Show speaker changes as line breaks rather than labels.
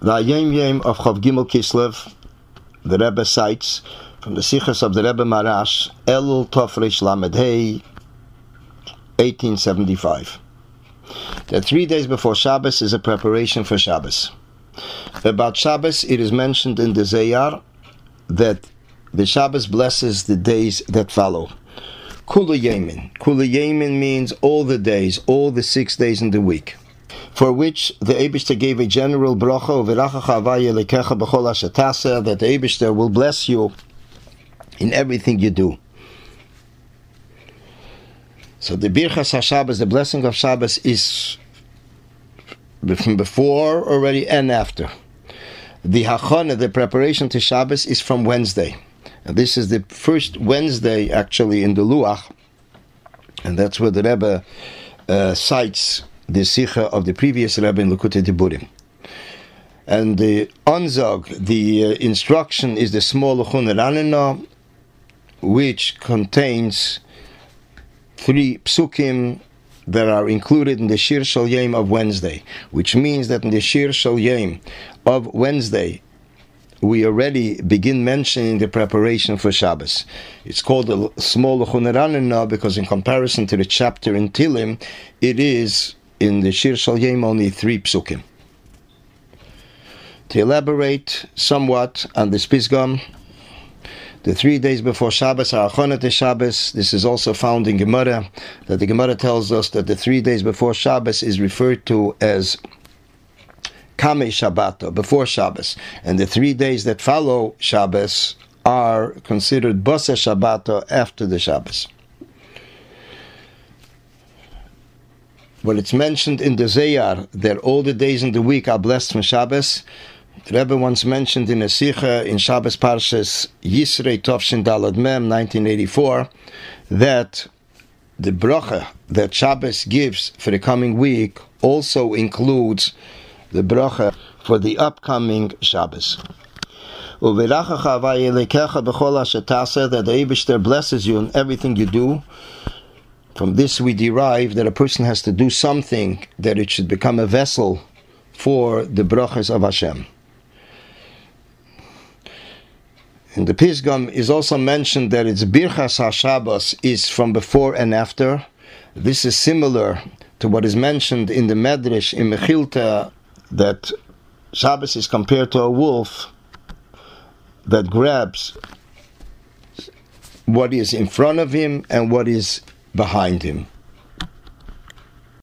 The Yom Yom of Chav Gimel Kislev, the Rebbe cites from the Sichas of the Rebbe Maharash, Elul Tofresh Lamed Hey, 1875. That three days before Shabbos is a preparation for Shabbos. About Shabbos, it is mentioned in the Zohar that the Shabbos blesses the days that follow. Kula Yemin. Kula Yemin means all the days, all the six days in the week for which the Abishter gave a general bracha that the Abishter will bless you in everything you do. So the Birchas HaShabbos, the blessing of Shabbos, is from before already and after. The Hachana, the preparation to Shabbos, is from Wednesday. And this is the first Wednesday actually in the Luach, and that's where the Rebbe uh, cites the Sikha of the previous Rebbe in Likutei Diburim. And the Anzog, the uh, instruction is the small Chun which contains three psukim that are included in the Shir Shel Yom of Wednesday, which means that in the Shir Shel Yom of Wednesday, we already begin mentioning the preparation for Shabbos. It's called a small Lechu Neranenu because in comparison to the chapter in Tehillim, it is in the Shir Shel Yom only three psukim. To elaborate somewhat on this pisgam, the three days before Shabbos are Achonat Shabbos. This is also found in Gemara, that the Gemara tells us that the three days before Shabbos is referred to as Kame Shabbato, before Shabbos. And the three days that follow Shabbos are considered Basa Shabbato after the Shabbos. When it's mentioned in the Zohar that all the days in the week are blessed from Shabbos, the Rebbe once mentioned in a Sikha in Shabbos Parshas Yisrei Tovshin Daled Mem 1984 that the bracha that Shabbos gives for the coming week also includes the bracha for the upcoming Shabbos. That the Abishter blesses you in everything you do. From this we derive that a person has to do something that it should become a vessel for the brachas of Hashem. In the Pisgam is also mentioned that its Birchas HaShabbos is from before and after. This is similar to what is mentioned in the Medrash in Mechilta that Shabbos is compared to a wolf that grabs what is in front of him and what is behind him.